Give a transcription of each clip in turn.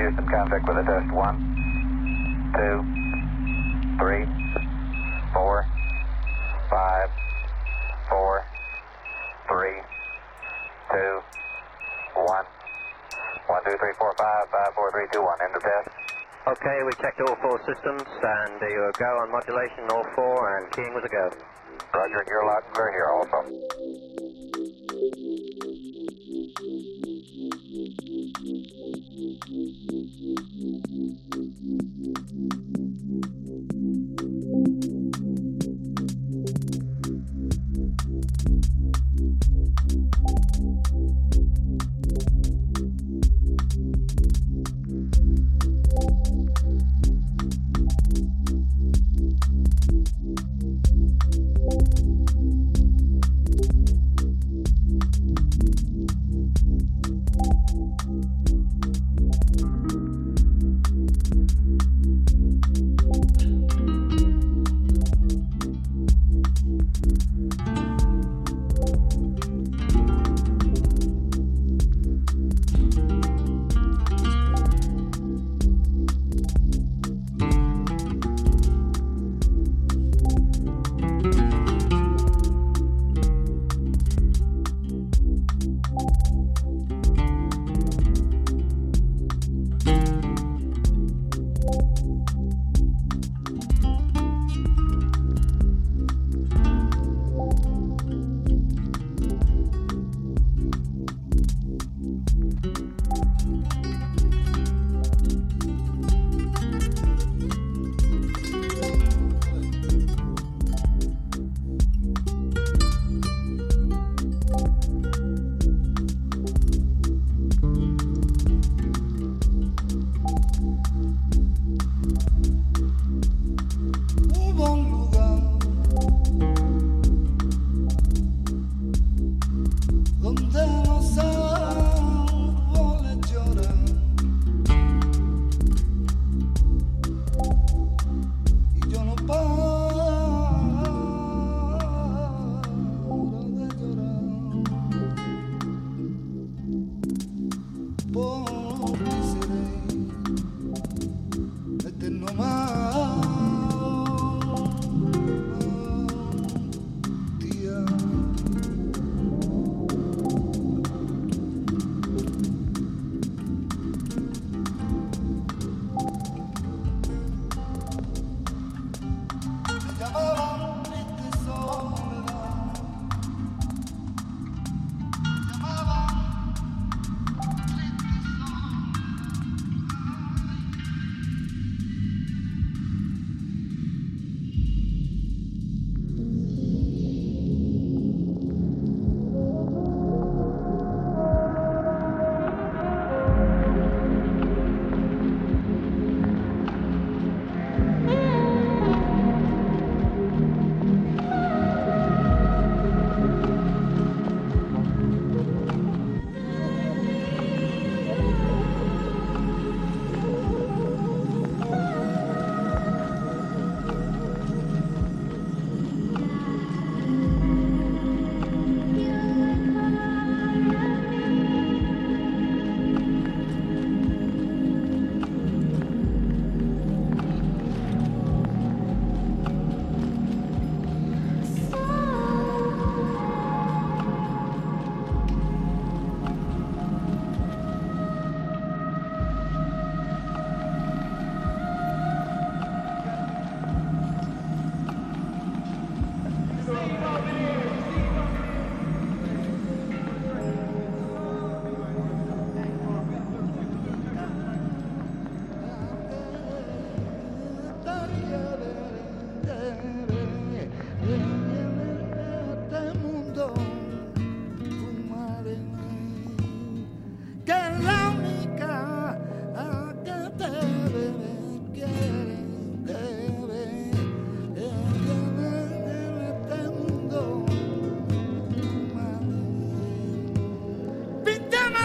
Houston, contact with a test. One, two, three, four, five, four, three, two, one. One, two, three, four, five, five, four, three, two, one. End of test. Okay, we checked all four systems, and you were go on modulation, all four, and keying was a go. Roger, loud and clear here also.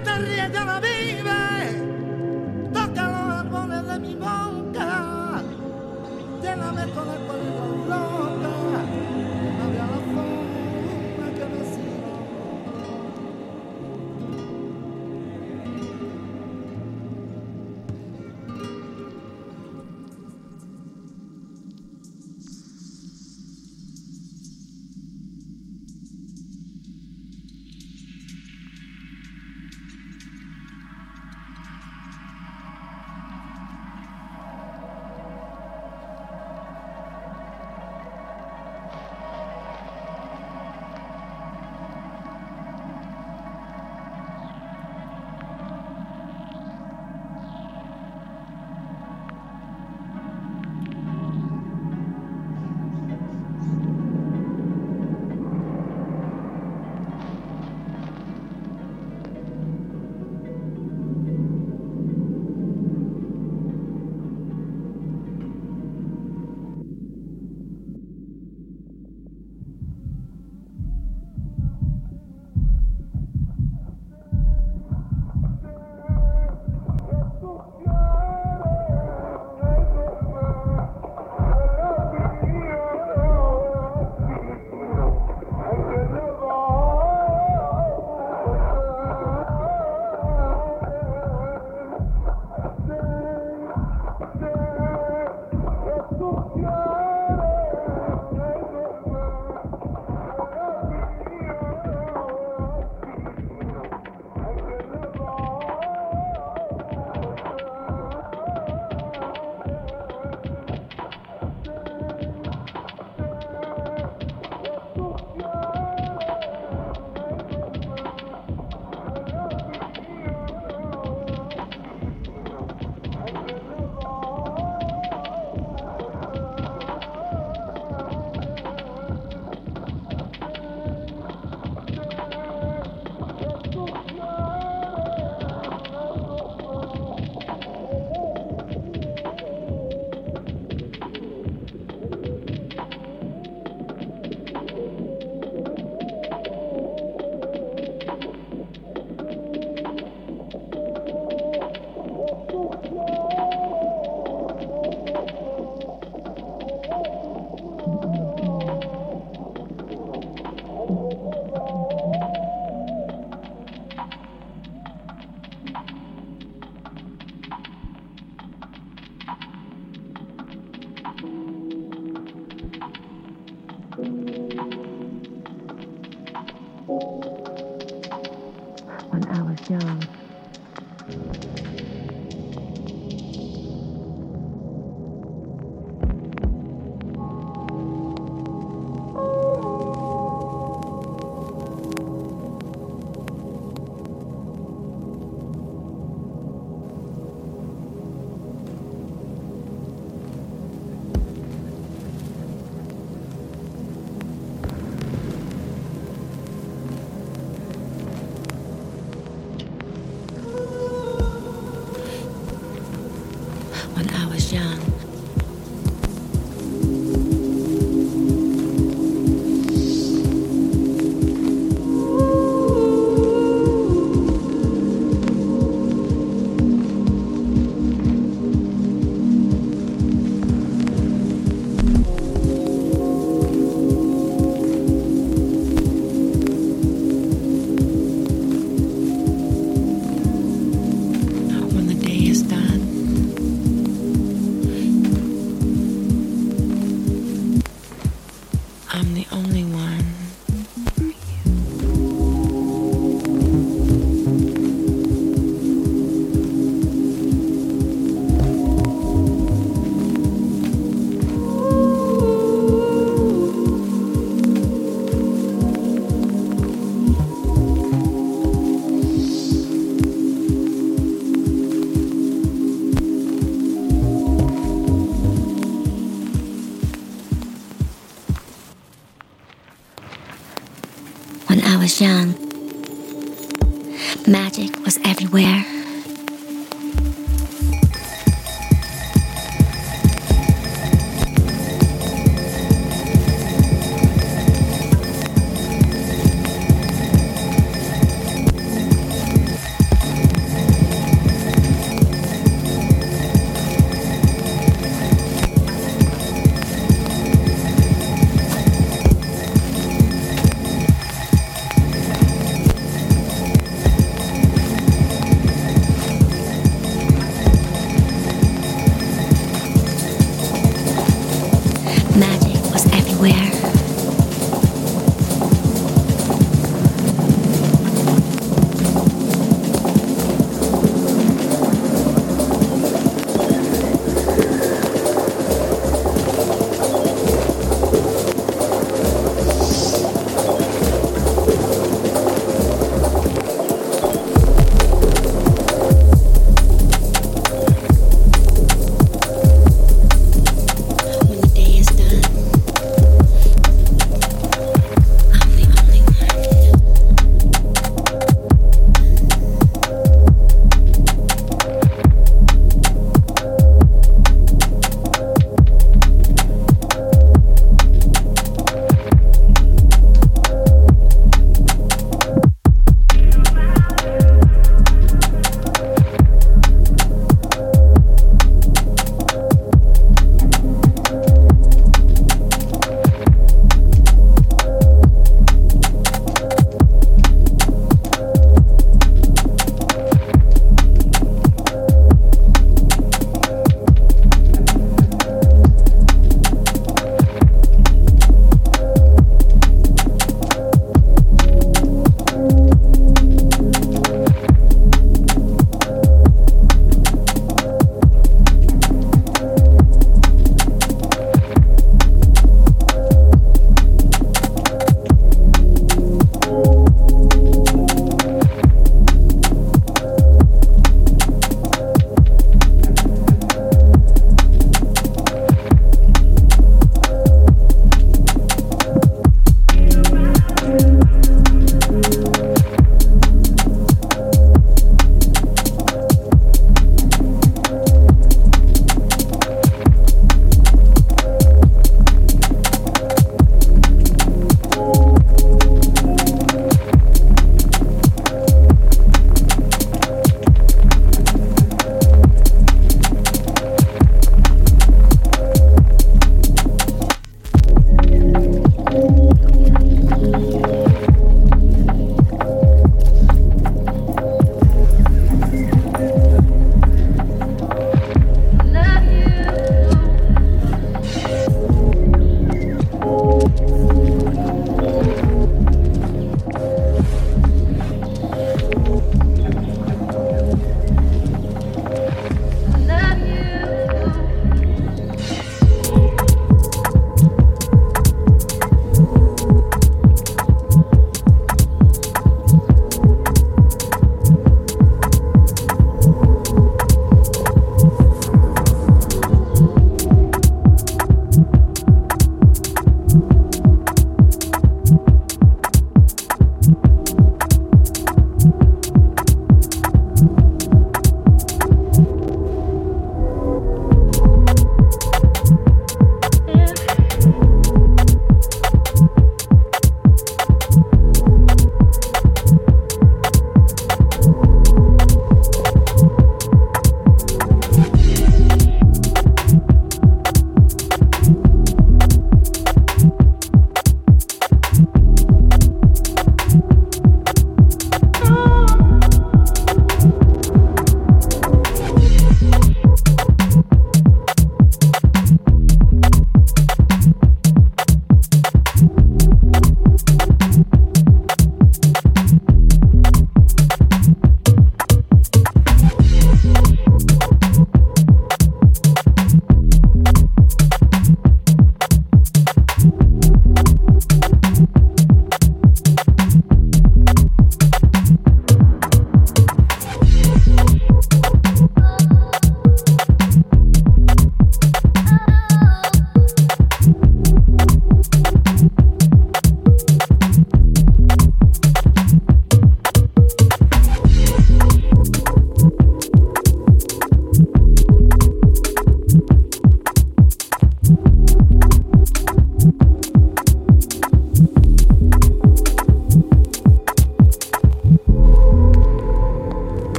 guitarra ya no vive, toca los árboles de mi boca, lléname todo el cuerpo. Young, magic was everywhere.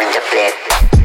in the bed.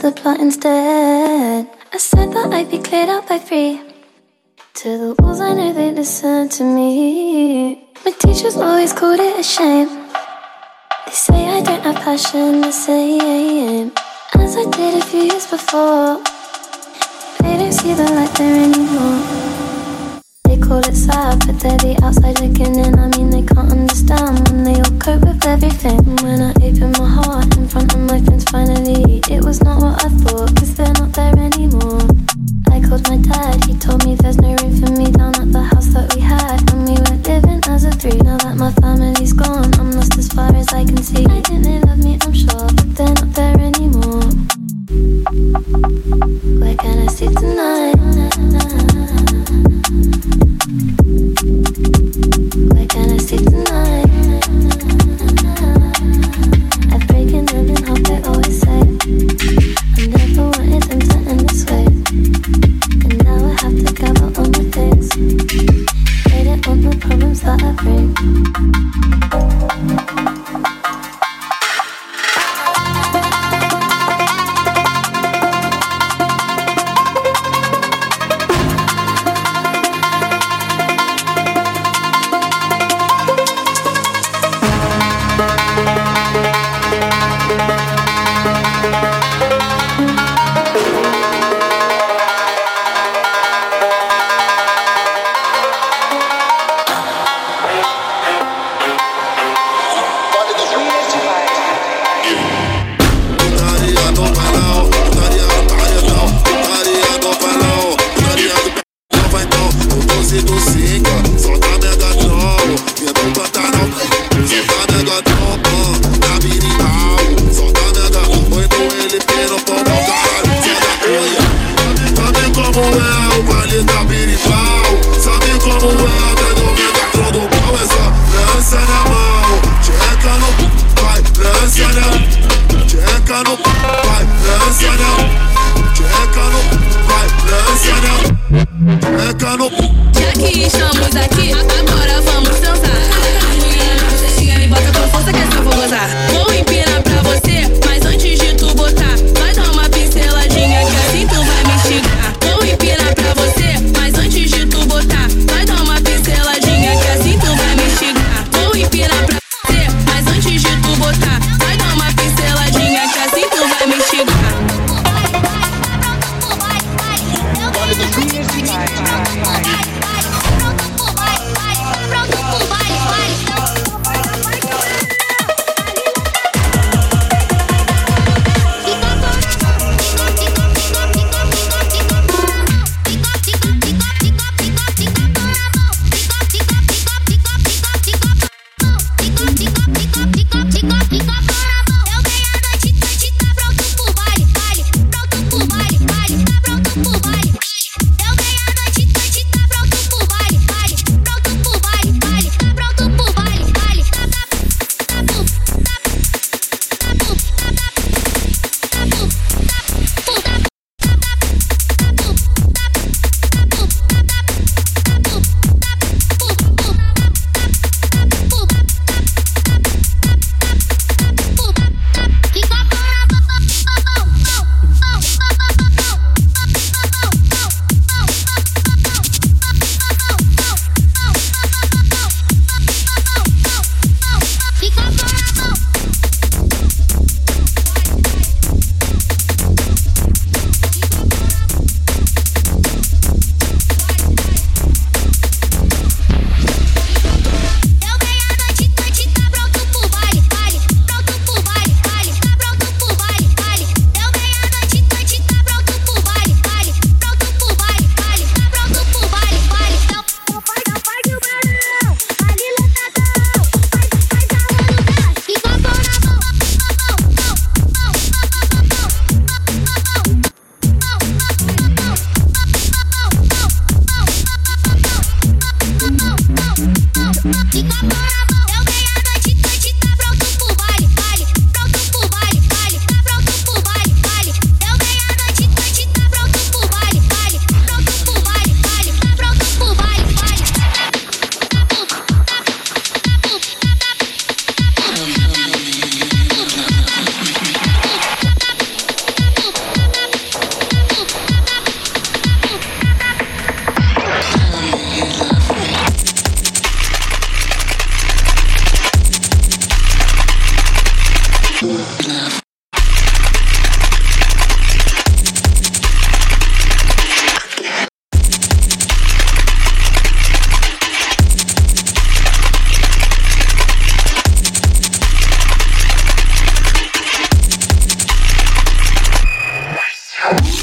The plot instead. I said that I'd be cleared out by three. To the walls, I know they listen to me. My teachers always called it a shame. They say I don't have passion the same as I did a few years before didn't see the light there anymore. They call it sad, but they're the outside looking in. I mean, they can't understand when they all cope with everything. When I open my heart in front of my friends, finally, it was not what I thought, cause they're not there anymore. I called my dad, he told me there's no room for me down at the house that we had. when we were living as a three. Now that my family's gone, I'm lost as far as I can see. I didn't Bye.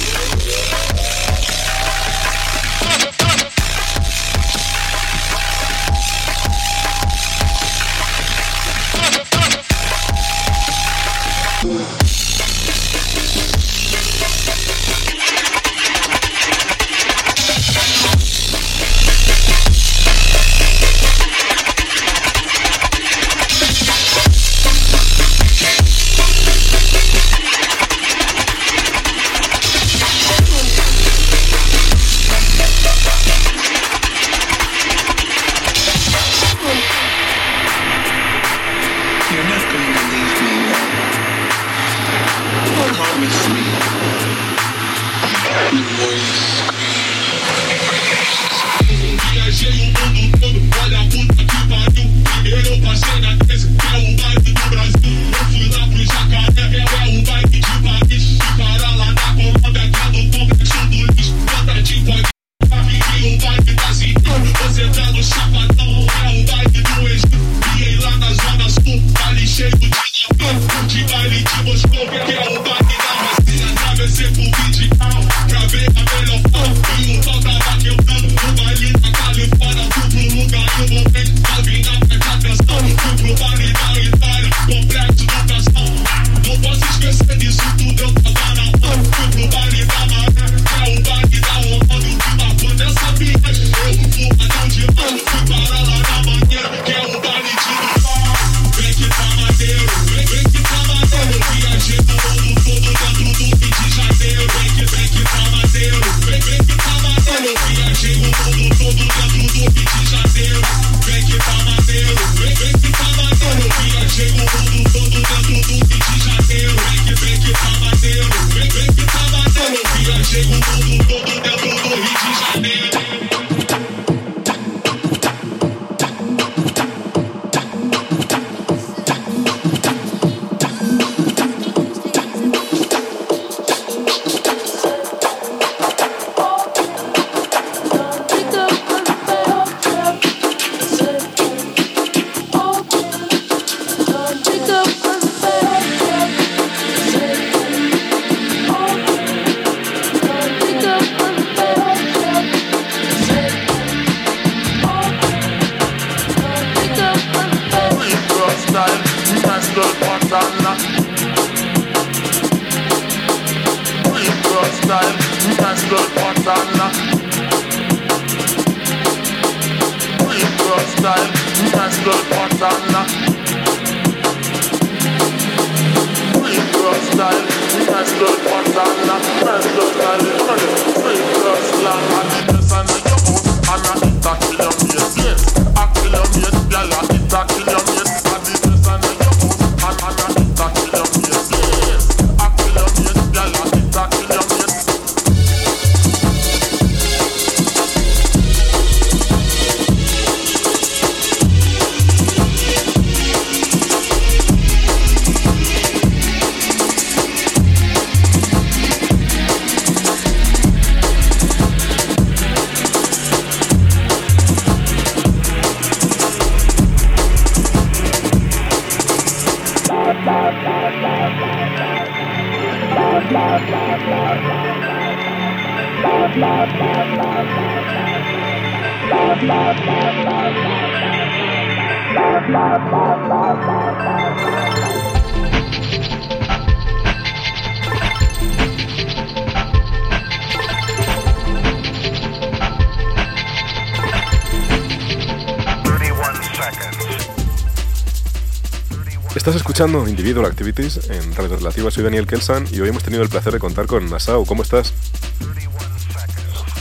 Estás escuchando Individual Activities en Radio Relativa. Soy Daniel Kelsan y hoy hemos tenido el placer de contar con Nasao. ¿Cómo estás?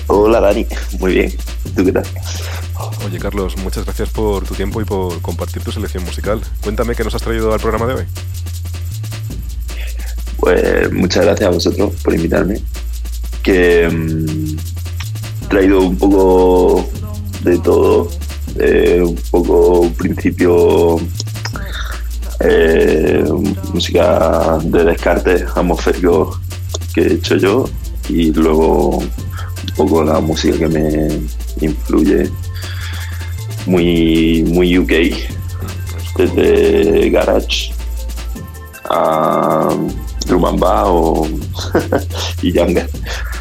Hola Dani, muy bien. ¿Tú qué tal? Oye, Carlos, muchas gracias por tu tiempo y por compartir tu selección musical. Cuéntame qué nos has traído al programa de hoy. Pues muchas gracias a vosotros por invitarme. Que mm, he traído un poco de todo, eh, un poco principio eh, música de descarte atmosférico que he hecho yo y luego un poco la música que me influye muy muy UK desde garage a and bass y younger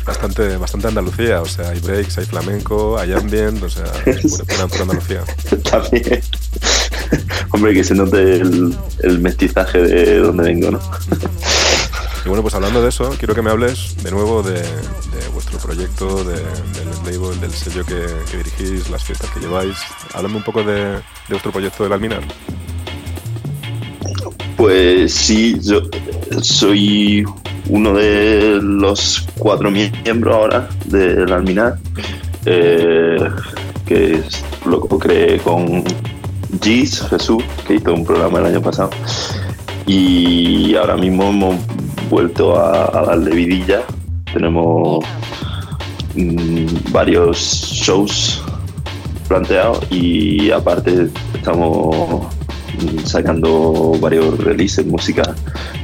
Bastante, bastante Andalucía, o sea, hay breaks, hay flamenco, hay ambient, o sea, pura, pura Andalucía. también. Hombre que se note el, el mestizaje de donde vengo no Y bueno, pues hablando de eso, quiero que me hables de nuevo de, vuestro proyecto, de- del label, del sello que, dirigís, las fiestas que lleváis. Háblame un poco de, vuestro proyecto del Alminar. Pues sí, yo soy uno de los cuatro miembros ahora del Alminar, eh, que lo creé con Gis, Jesús, que hizo un programa el año pasado, y ahora mismo hemos vuelto a, a darle vidilla. Tenemos mm, varios shows planteados y aparte estamos mm, sacando varios releases, música,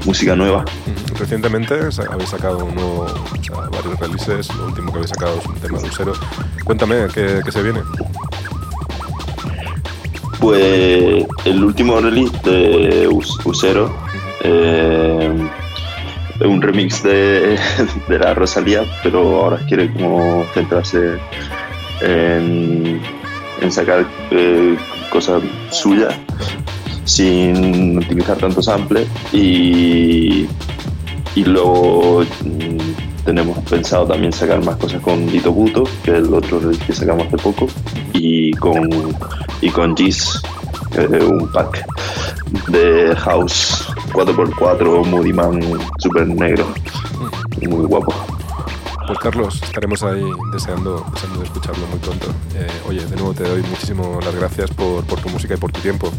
música nueva. Ujú. Recientemente habéis sacado un nuevo, o sea, varios releases, lo último que habéis sacado es un tema de Usero. Cuéntame, ¿qué, qué se viene? Pues el último release de Us- Usero eh, un remix de, de la Rosalía, pero ahora quiere como centrarse en, sacar eh, cosas suyas sin utilizar tanto sample y, y luego mm, tenemos pensado también sacar más cosas con Dito Buto, que es el otro que sacamos hace poco, y con, y con Giz, eh, un pack de House 4x4 Moody Man super negro, muy guapo. Pues Carlos, estaremos ahí deseando, deseando escucharlo muy pronto. Eh, oye, de nuevo te doy muchísimas las gracias por, por tu música y por tu tiempo.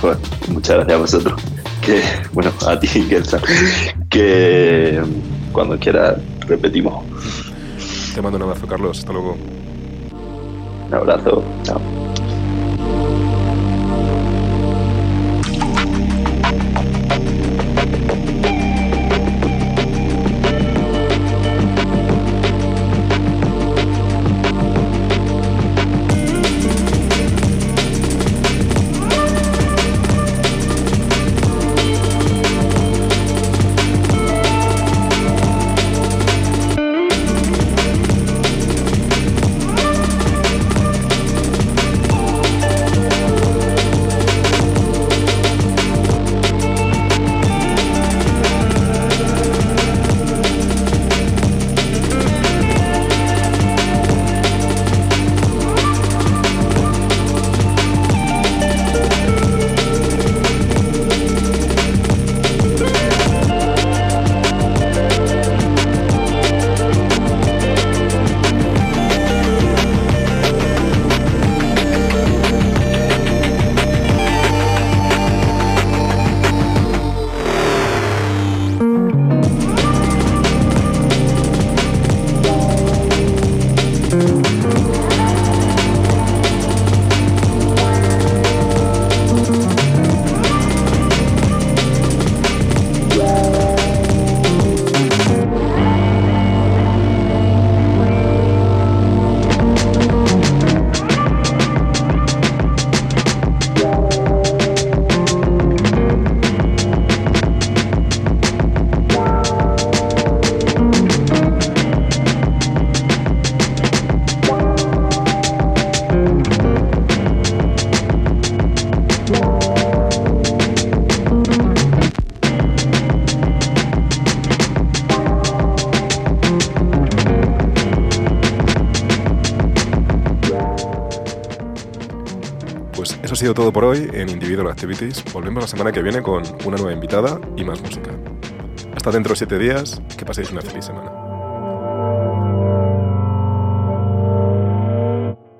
Joder, muchas gracias a vosotros. Que, bueno, a ti, Kelsa, que cuando quieras repetimos. Te mando un abrazo, Carlos. Hasta luego. Un abrazo, chao. Sido todo por hoy en Individual Activities. Volvemos la semana que viene con una nueva invitada y más música. Hasta dentro de siete días, que paséis una feliz semana.